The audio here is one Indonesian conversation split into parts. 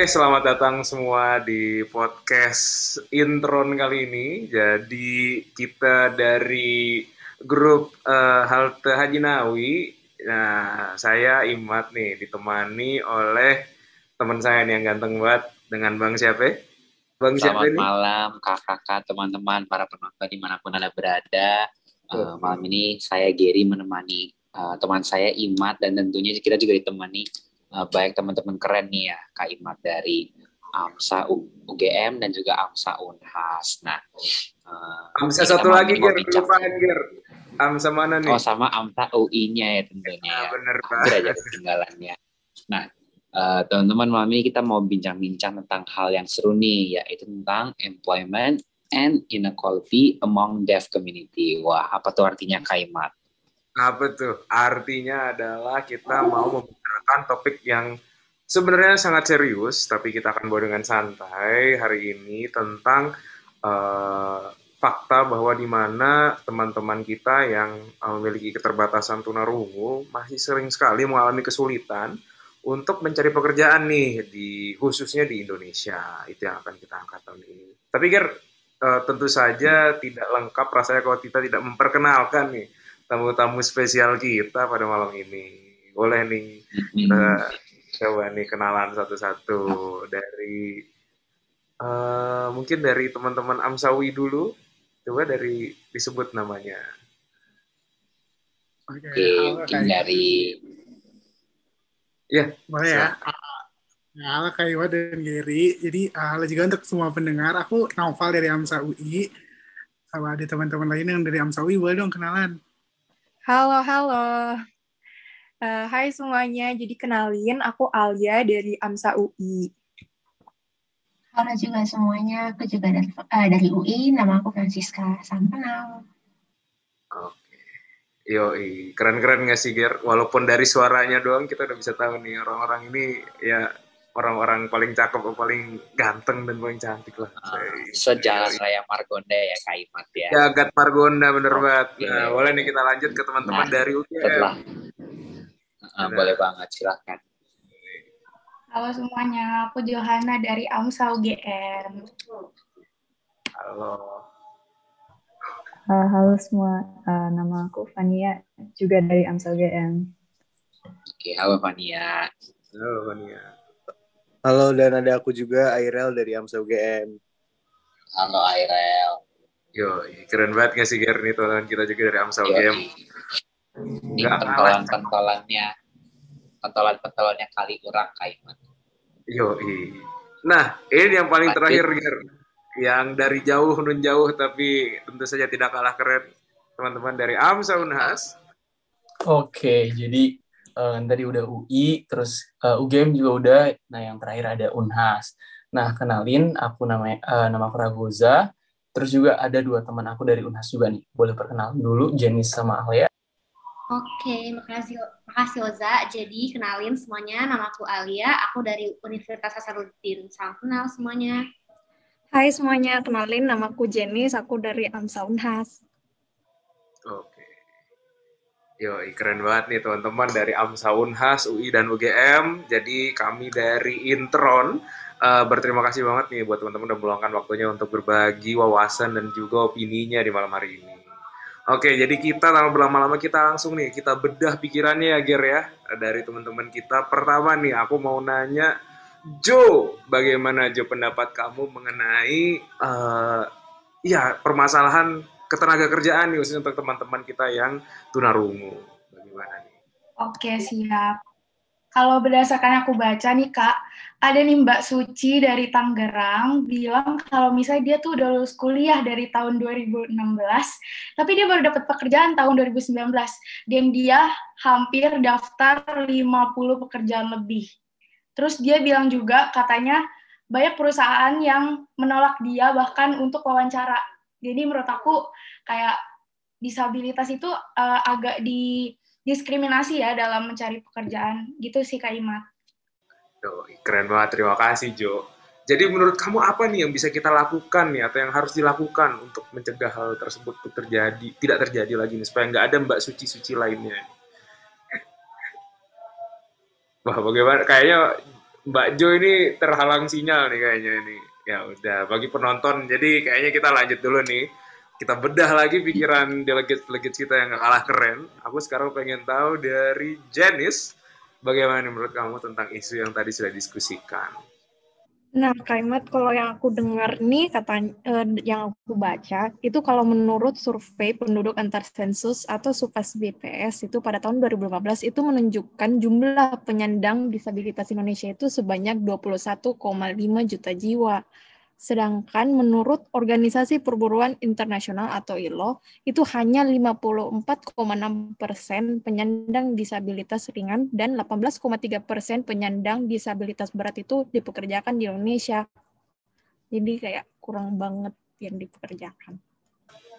Oke, selamat datang semua di podcast Intron kali ini. Jadi kita dari grup uh, Halte Haji Nawi. Nah, saya Imat nih ditemani oleh teman saya nih yang ganteng banget dengan Bang siapa? Bang Selamat siapa malam kakak-kakak, teman-teman, para penonton di mana pun anda berada. Uh, malam ini saya Gary menemani uh, teman saya Imat dan tentunya kita juga ditemani uh, baik teman-teman keren nih ya Kak Imat dari AMSA UGM dan juga AMSA Unhas. Nah, uh, AMSA satu lagi Ger, lupa Ger. AMSA mana nih? Oh sama AMSA UI-nya ya tentunya. Nah, ya. bener Pak. aja ketinggalannya. Nah, uh, teman-teman malam ini kita mau bincang-bincang tentang hal yang seru nih, yaitu tentang employment and inequality among deaf community. Wah, apa tuh artinya Kaimat? Apa tuh? Artinya adalah kita mau membicarakan topik yang sebenarnya sangat serius, tapi kita akan bawa dengan santai hari ini tentang uh, fakta bahwa di mana teman-teman kita yang uh, memiliki keterbatasan tunarungu masih sering sekali mengalami kesulitan untuk mencari pekerjaan nih di khususnya di Indonesia itu yang akan kita angkat tahun ini. Tapi Ger, uh, tentu saja tidak lengkap rasanya kalau kita tidak memperkenalkan nih tamu-tamu spesial kita pada malam ini. Boleh nih kita coba nih kenalan satu-satu dari uh, mungkin dari teman-teman Amsawi dulu. Coba dari disebut namanya. Oke, okay, mungkin dari Ya, boleh ya. Nah, halo Kak Iwa dan Gary. Jadi, uh, halo juga untuk semua pendengar. Aku Naufal dari AMSA UI. Sama ada teman-teman lain yang dari AMSA UI, boleh dong kenalan. Halo, halo. Uh, hai semuanya, jadi kenalin aku Alia dari AMSA UI. Halo juga semuanya, aku juga dari, uh, dari UI, nama aku Francisca, salam kenal. Oke, yo keren-keren nggak sih Ger? Walaupun dari suaranya doang kita udah bisa tahu nih orang-orang ini ya orang-orang paling cakep, paling ganteng dan paling cantik lah. Uh, sejalan raya Margonda ya Kaimat ya. Jagat Margonda bener oh, banget. Nah, boleh nih kita lanjut ke teman-teman nah, dari UGM. Setelah. Uh, boleh banget, silahkan. Halo semuanya, aku Johanna dari AMSA UGM. Halo. Uh, halo semua, uh, nama aku Fania, juga dari AMSA UGM. Oke, halo Fania. Halo Fania. Halo dan ada aku juga Airel dari AMSA UGM. Halo Airel. Yo, keren banget gak sih Ger nih teman kita juga dari AMSA UGM. Ini pentolan-pentolannya, pentolan-pentolannya kali urang kaiman. Yo, Nah, ini yang paling Pasti. terakhir Ger. Yang dari jauh nun jauh tapi tentu saja tidak kalah keren teman-teman dari AMSA Unhas. Oke, jadi uh, tadi udah UI, terus uh, eh, UGM juga udah. Nah, yang terakhir ada Unhas. Nah, kenalin aku nama uh, nama aku Ragoza. Terus juga ada dua teman aku dari Unhas juga nih. Boleh perkenalan dulu Jenny sama Alia. Oke, makasih makasih Oza. Jadi kenalin semuanya, nama aku Alia, aku dari Universitas Hasanuddin. Salam kenal semuanya. Hai semuanya, kenalin nama aku Jenny, aku dari AMSA Unhas. Oke. Yo, keren banget nih teman-teman dari AMSA Unhas, UI dan UGM. Jadi kami dari Intron uh, berterima kasih banget nih buat teman-teman udah meluangkan waktunya untuk berbagi wawasan dan juga opininya di malam hari ini. Oke, jadi kita tanpa berlama-lama kita langsung nih kita bedah pikirannya ya Ger ya dari teman-teman kita. Pertama nih aku mau nanya Jo, bagaimana Jo pendapat kamu mengenai uh, ya permasalahan ketenaga kerjaan nih khususnya untuk teman-teman kita yang tunarungu. Bagaimana nih? Oke, siap. Kalau berdasarkan aku baca nih Kak, ada nih Mbak Suci dari Tangerang bilang kalau misalnya dia tuh udah lulus kuliah dari tahun 2016, tapi dia baru dapat pekerjaan tahun 2019 dan dia hampir daftar 50 pekerjaan lebih. Terus dia bilang juga katanya banyak perusahaan yang menolak dia bahkan untuk wawancara jadi menurut aku kayak disabilitas itu uh, agak didiskriminasi ya dalam mencari pekerjaan gitu sih Kak Imat. Oh, keren banget, terima kasih Jo. Jadi menurut kamu apa nih yang bisa kita lakukan nih atau yang harus dilakukan untuk mencegah hal tersebut terjadi tidak terjadi lagi nih supaya nggak ada Mbak suci-suci lainnya. Wah bagaimana? Kayaknya Mbak Jo ini terhalang sinyal nih kayaknya ini. Ya udah, bagi penonton, jadi kayaknya kita lanjut dulu nih. Kita bedah lagi pikiran delegate-delegate kita yang gak kalah keren. Aku sekarang pengen tahu dari Janice, bagaimana menurut kamu tentang isu yang tadi sudah diskusikan? Nah, Kaimat, kalau yang aku dengar nih, kata eh, yang aku baca, itu kalau menurut survei penduduk antar sensus atau SUPAS BPS itu pada tahun 2015 itu menunjukkan jumlah penyandang disabilitas Indonesia itu sebanyak 21,5 juta jiwa. Sedangkan menurut Organisasi Perburuan Internasional atau ILO, itu hanya 54,6 persen penyandang disabilitas ringan dan 18,3 persen penyandang disabilitas berat itu dipekerjakan di Indonesia. Jadi kayak kurang banget yang dipekerjakan.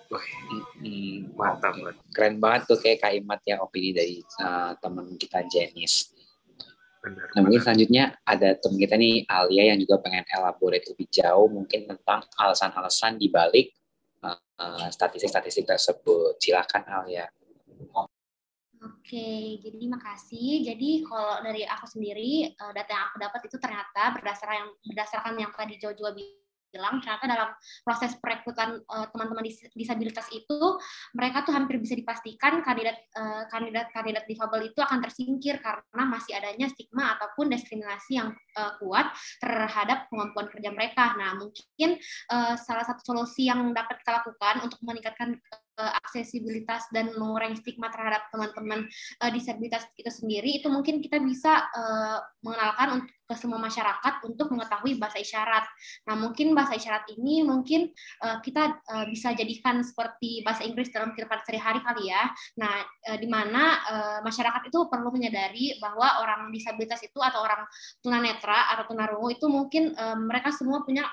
Wah, mantap. Keren banget tuh kayak kalimat ya opini dari uh, teman kita Jenis. Benar, nah, mungkin selanjutnya ada teman kita nih Alia yang juga pengen elaborate lebih jauh mungkin tentang alasan-alasan di balik uh, statistik-statistik tersebut. Silakan Alia. Oke, jadi makasih. Jadi kalau dari aku sendiri uh, data yang aku dapat itu ternyata berdasarkan yang berdasarkan yang tadi Jo juga bilang ternyata dalam proses perekrutan uh, teman-teman disabilitas itu mereka tuh hampir bisa dipastikan kandidat uh, kandidat kandidat difabel itu akan tersingkir karena masih adanya stigma ataupun diskriminasi yang uh, kuat terhadap kemampuan kerja mereka. Nah, mungkin uh, salah satu solusi yang dapat kita lakukan untuk meningkatkan aksesibilitas dan mengurangi stigma terhadap teman-teman uh, disabilitas itu sendiri itu mungkin kita bisa uh, mengenalkan untuk ke semua masyarakat untuk mengetahui bahasa isyarat. Nah, mungkin bahasa isyarat ini mungkin uh, kita uh, bisa jadikan seperti bahasa Inggris dalam kehidupan sehari-hari kali ya. Nah, uh, di mana uh, masyarakat itu perlu menyadari bahwa orang disabilitas itu atau orang tunanetra atau tunarungu itu mungkin uh, mereka semua punya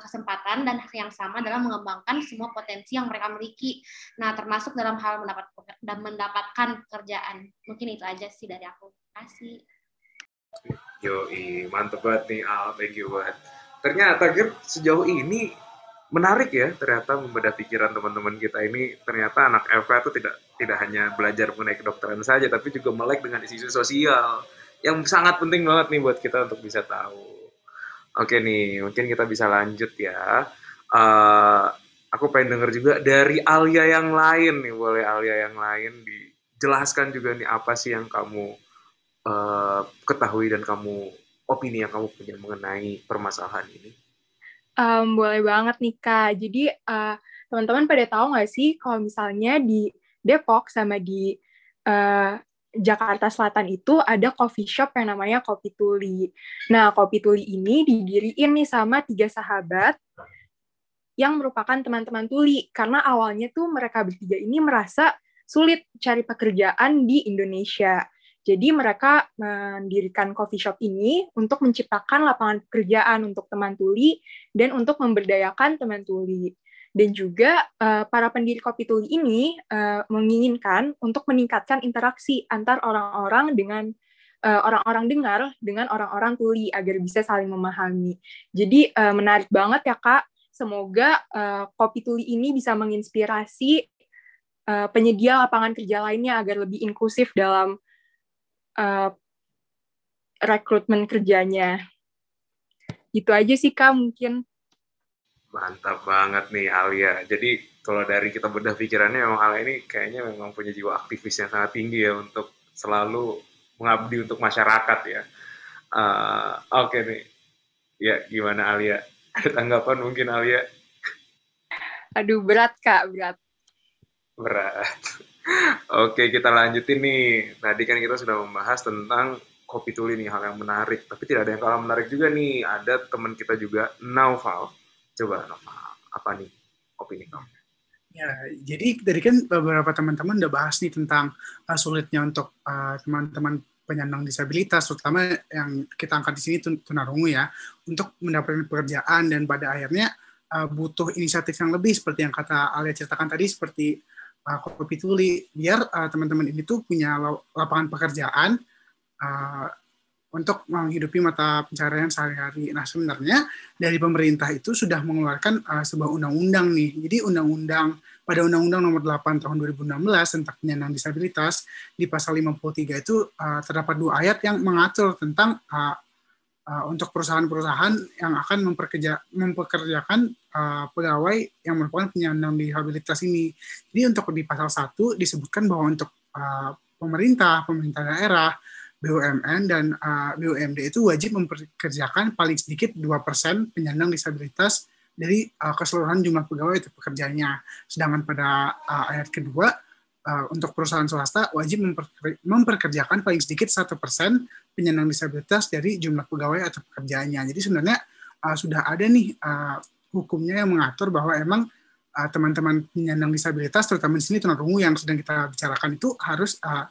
kesempatan dan hak yang sama dalam mengembangkan semua potensi yang mereka miliki. Nah, termasuk dalam hal mendapat dan mendapatkan pekerjaan. Mungkin itu aja sih dari aku. Kasih. Yo, mantep banget nih Al, thank you banget. Ternyata Gir, sejauh ini menarik ya ternyata membedah pikiran teman-teman kita ini ternyata anak FK itu tidak tidak hanya belajar mengenai kedokteran saja tapi juga melek dengan isu-isu sosial yang sangat penting banget nih buat kita untuk bisa tahu. Oke nih, mungkin kita bisa lanjut ya. Uh, aku pengen denger juga dari Alia yang lain nih, boleh Alia yang lain dijelaskan juga nih apa sih yang kamu uh, ketahui dan kamu opini yang kamu punya mengenai permasalahan ini? Um, boleh banget nih kak. Jadi uh, teman-teman pada tahu nggak sih kalau misalnya di Depok sama di uh, Jakarta Selatan itu ada coffee shop yang namanya Kopi Tuli. Nah, Kopi Tuli ini didiriin nih sama tiga sahabat yang merupakan teman-teman Tuli. Karena awalnya tuh mereka bertiga ini merasa sulit cari pekerjaan di Indonesia. Jadi mereka mendirikan coffee shop ini untuk menciptakan lapangan pekerjaan untuk teman tuli dan untuk memberdayakan teman tuli. Dan juga uh, para pendiri kopi tuli ini uh, menginginkan untuk meningkatkan interaksi antar orang-orang dengan uh, orang-orang dengar dengan orang-orang tuli agar bisa saling memahami. Jadi uh, menarik banget ya kak. Semoga uh, kopi tuli ini bisa menginspirasi uh, penyedia lapangan kerja lainnya agar lebih inklusif dalam uh, rekrutmen kerjanya. Itu aja sih Kak mungkin. Mantap banget nih Alia. Jadi kalau dari kita bedah pikirannya memang Alia ini kayaknya memang punya jiwa aktivis yang sangat tinggi ya untuk selalu mengabdi untuk masyarakat ya. Uh, Oke okay nih. Ya gimana Alia? Tanggapan mungkin Alia? Aduh berat Kak, berat. Berat. Oke, kita lanjutin nih. Tadi kan kita sudah membahas tentang kopi tuli nih, hal yang menarik. Tapi tidak ada yang kalah menarik juga nih. Ada teman kita juga, Naufal. Coba apa nih opini kamu? Ya, jadi dari kan beberapa teman-teman udah bahas nih tentang uh, sulitnya untuk uh, teman-teman penyandang disabilitas, terutama yang kita angkat di sini tunarungu ya, untuk mendapatkan pekerjaan dan pada akhirnya uh, butuh inisiatif yang lebih seperti yang kata Alia ceritakan tadi, seperti uh, kopi tuli biar uh, teman-teman ini tuh punya lapangan pekerjaan uh, untuk menghidupi mata pencarian sehari-hari. Nah sebenarnya dari pemerintah itu sudah mengeluarkan uh, sebuah undang-undang nih. Jadi undang-undang pada Undang-Undang Nomor 8 Tahun 2016 tentang penyandang disabilitas di pasal 53 itu uh, terdapat dua ayat yang mengatur tentang uh, uh, untuk perusahaan-perusahaan yang akan memperkerja, mempekerjakan uh, pegawai yang merupakan penyandang disabilitas ini. Jadi untuk di pasal 1 disebutkan bahwa untuk uh, pemerintah, pemerintah daerah, BUMN dan uh, BUMD itu wajib memperkerjakan paling sedikit 2% penyandang disabilitas dari uh, keseluruhan jumlah pegawai atau pekerjanya. Sedangkan pada uh, ayat kedua uh, untuk perusahaan swasta wajib memperkerjakan paling sedikit satu persen penyandang disabilitas dari jumlah pegawai atau pekerjaannya. Jadi sebenarnya uh, sudah ada nih uh, hukumnya yang mengatur bahwa emang uh, teman-teman penyandang disabilitas, terutama di sini tunarungu yang sedang kita bicarakan itu harus uh,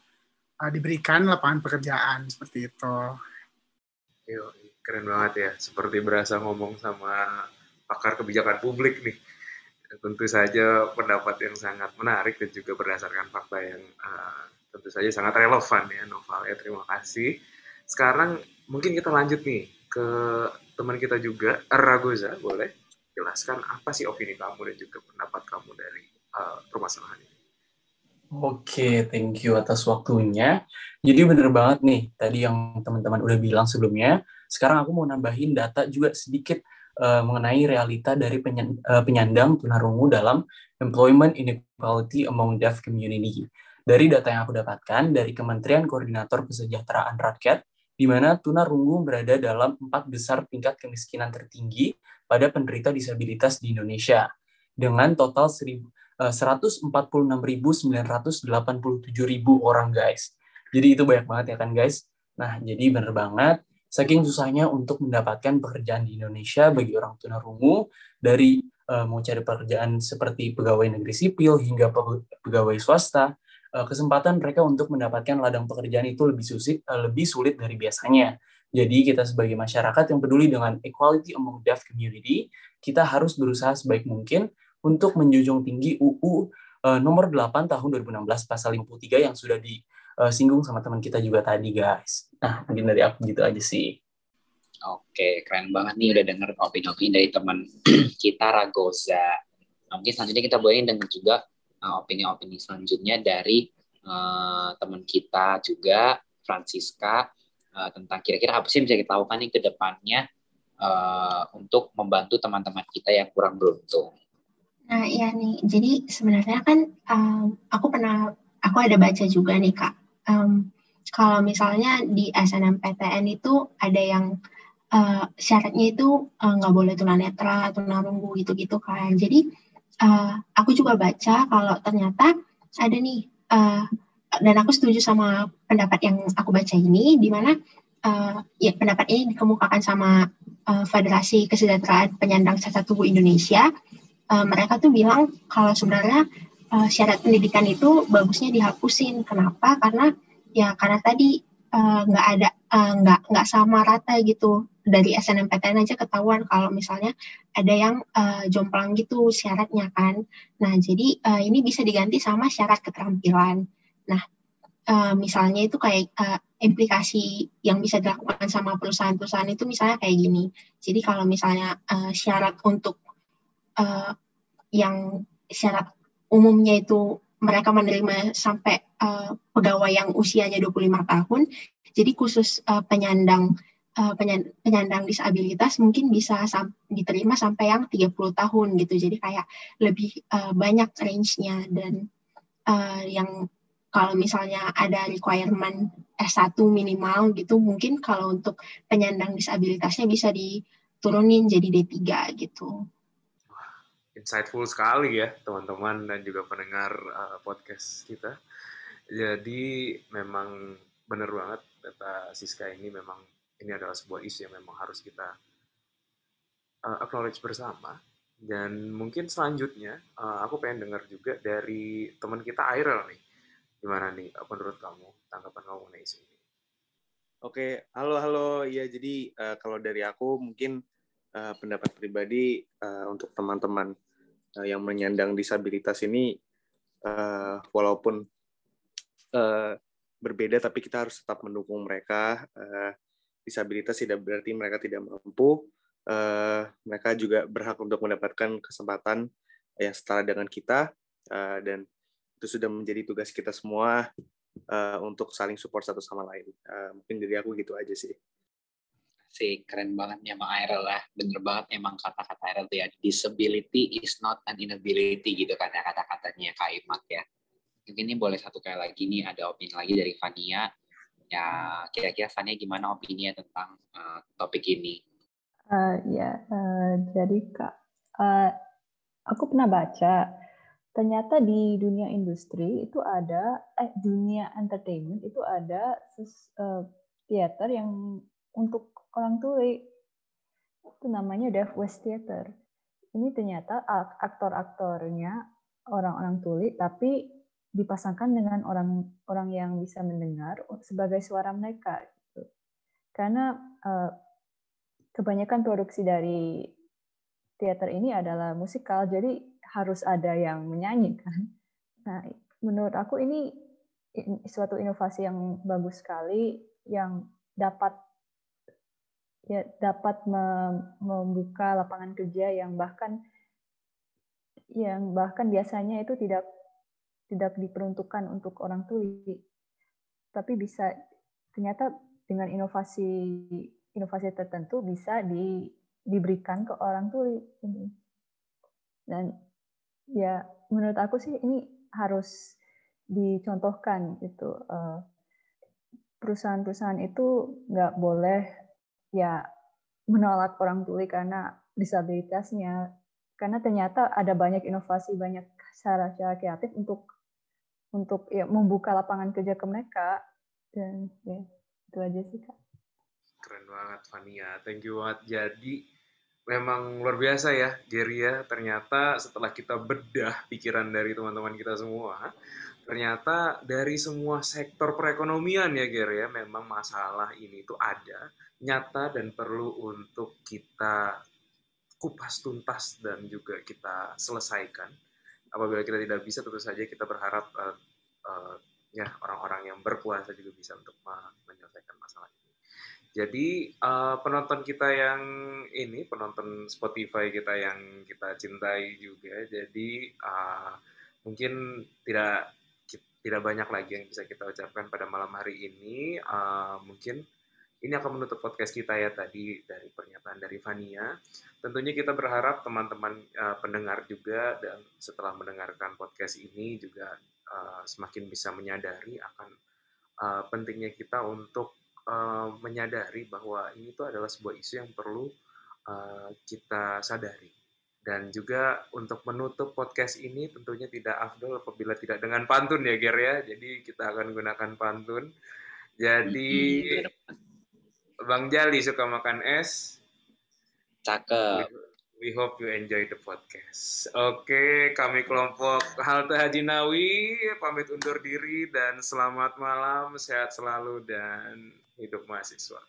uh, diberikan lapangan pekerjaan seperti itu. Yo, keren banget ya. Seperti berasa ngomong sama pakar kebijakan publik nih. Tentu saja pendapat yang sangat menarik dan juga berdasarkan fakta yang uh, tentu saja sangat relevan ya Noval ya. Terima kasih. Sekarang mungkin kita lanjut nih ke teman kita juga Ragoza boleh jelaskan apa sih opini kamu dan juga pendapat kamu dari uh, permasalahan ini Oke, okay, thank you atas waktunya. Jadi bener banget nih, tadi yang teman-teman udah bilang sebelumnya, sekarang aku mau nambahin data juga sedikit uh, mengenai realita dari eh, penyandang tunarungu dalam Employment Inequality Among Deaf Community. Dari data yang aku dapatkan dari Kementerian Koordinator Kesejahteraan Rakyat, di mana tunarungu berada dalam empat besar tingkat kemiskinan tertinggi pada penderita disabilitas di Indonesia, dengan total Eh, 146.987.000 orang guys. Jadi itu banyak banget ya kan guys. Nah, jadi bener banget saking susahnya untuk mendapatkan pekerjaan di Indonesia bagi orang tunarungu dari uh, mau cari pekerjaan seperti pegawai negeri sipil hingga pegawai swasta, uh, kesempatan mereka untuk mendapatkan ladang pekerjaan itu lebih sulit uh, lebih sulit dari biasanya. Jadi kita sebagai masyarakat yang peduli dengan equality among deaf community, kita harus berusaha sebaik mungkin untuk menjunjung tinggi UU uh, nomor 8 tahun 2016 pasal 53 yang sudah di uh, singgung sama teman kita juga tadi guys. Nah mungkin dari aku gitu aja sih. Oke, keren banget nih udah denger opini-opini dari teman kita Ragoza. Nah, mungkin selanjutnya kita boleh dengar juga uh, opini-opini selanjutnya dari uh, teman kita juga Francisca uh, tentang kira-kira apa sih yang bisa kita lakukan nih ke depannya uh, untuk membantu teman-teman kita yang kurang beruntung. Nah, iya nih. Jadi sebenarnya kan um, aku pernah aku ada baca juga nih Kak um, kalau misalnya di SNMPTN itu ada yang uh, syaratnya itu eh, nggak uh, boleh tunanetra, tunarunggu gitu-gitu kan. Jadi uh, aku juga baca kalau ternyata ada nih uh, dan aku setuju sama pendapat yang aku baca ini di mana uh, ya pendapat ini dikemukakan sama uh, Federasi Kesejahteraan Penyandang Cacat Tubuh Indonesia. Uh, mereka tuh bilang kalau sebenarnya uh, syarat pendidikan itu bagusnya dihapusin. Kenapa? Karena ya karena tadi eh, nggak uh, ada nggak uh, nggak sama rata gitu dari SNMPTN aja ketahuan kalau misalnya ada yang uh, jomplang gitu syaratnya kan. Nah jadi uh, ini bisa diganti sama syarat keterampilan. Nah uh, misalnya itu kayak uh, implikasi yang bisa dilakukan sama perusahaan-perusahaan itu misalnya kayak gini. Jadi kalau misalnya uh, syarat untuk uh, yang syarat umumnya itu mereka menerima sampai uh, pegawai yang usianya 25 tahun. Jadi khusus uh, penyandang uh, penyandang disabilitas mungkin bisa sam diterima sampai yang 30 tahun gitu. Jadi kayak lebih uh, banyak range-nya dan uh, yang kalau misalnya ada requirement S1 minimal gitu mungkin kalau untuk penyandang disabilitasnya bisa diturunin jadi D3 gitu insightful sekali ya teman-teman dan juga pendengar uh, podcast kita. Jadi memang benar banget kata Siska ini memang ini adalah sebuah isu yang memang harus kita uh, acknowledge bersama. Dan mungkin selanjutnya uh, aku pengen dengar juga dari teman kita Airel nih. Gimana nih menurut kamu tanggapan kamu mengenai isu ini? Oke, halo halo. Ya jadi uh, kalau dari aku mungkin uh, pendapat pribadi uh, untuk teman-teman uh, yang menyandang disabilitas ini uh, walaupun uh, berbeda tapi kita harus tetap mendukung mereka. Uh, disabilitas tidak berarti mereka tidak mampu. Uh, mereka juga berhak untuk mendapatkan kesempatan yang setara dengan kita. Uh, dan itu sudah menjadi tugas kita semua uh, untuk saling support satu sama lain. Uh, mungkin dari aku gitu aja sih Sih, keren banget nih emang Airel lah. Bener banget emang kata-kata Airel tuh ya. Disability is not an inability gitu kan ya kata-katanya Kak Imat ya. Mungkin ini boleh satu kali lagi nih ada opini lagi dari Fania. Ya, kira-kira Fania gimana opininya tentang uh, topik ini? Uh, ya, uh, jadi Kak, uh, aku pernah baca ternyata di dunia industri itu ada eh dunia entertainment itu ada uh, teater yang untuk orang tuli itu namanya Deaf West Theater ini ternyata aktor-aktornya orang-orang tuli tapi dipasangkan dengan orang-orang yang bisa mendengar sebagai suara mereka gitu. karena uh, kebanyakan produksi dari teater ini adalah musikal jadi harus ada yang menyanyi kan. Nah, menurut aku ini suatu inovasi yang bagus sekali yang dapat ya dapat membuka lapangan kerja yang bahkan yang bahkan biasanya itu tidak tidak diperuntukkan untuk orang tuli. Tapi bisa ternyata dengan inovasi inovasi tertentu bisa di, diberikan ke orang tuli ini. Dan ya menurut aku sih ini harus dicontohkan gitu eh, perusahaan-perusahaan itu nggak boleh ya menolak orang tuli karena disabilitasnya. Karena ternyata ada banyak inovasi banyak cara-cara kreatif untuk untuk ya membuka lapangan kerja ke mereka. Dan ya itu aja sih kak. Keren banget Fania. Thank you banget. Jadi memang luar biasa ya Gary ya. Ternyata setelah kita bedah pikiran dari teman-teman kita semua ternyata dari semua sektor perekonomian ya Gary ya memang masalah ini itu ada nyata dan perlu untuk kita kupas tuntas dan juga kita selesaikan. Apabila kita tidak bisa tentu saja kita berharap uh, uh, ya orang-orang yang berkuasa juga bisa untuk menyelesaikan masalah ini. Jadi uh, penonton kita yang ini, penonton Spotify kita yang kita cintai juga, jadi uh, mungkin tidak tidak banyak lagi yang bisa kita ucapkan pada malam hari ini. Uh, mungkin ini akan menutup podcast kita ya tadi dari pernyataan dari Vania. Tentunya kita berharap teman-teman uh, pendengar juga dan setelah mendengarkan podcast ini juga uh, semakin bisa menyadari akan uh, pentingnya kita untuk uh, menyadari bahwa ini tuh adalah sebuah isu yang perlu uh, kita sadari. Dan juga untuk menutup podcast ini tentunya tidak afdol apabila tidak dengan pantun ya Ger ya. Jadi kita akan gunakan pantun. Jadi Bang Jali suka makan es. Cakep. We hope you enjoy the podcast. Oke, kami kelompok Halte Haji Nawi pamit undur diri dan selamat malam, sehat selalu dan hidup mahasiswa.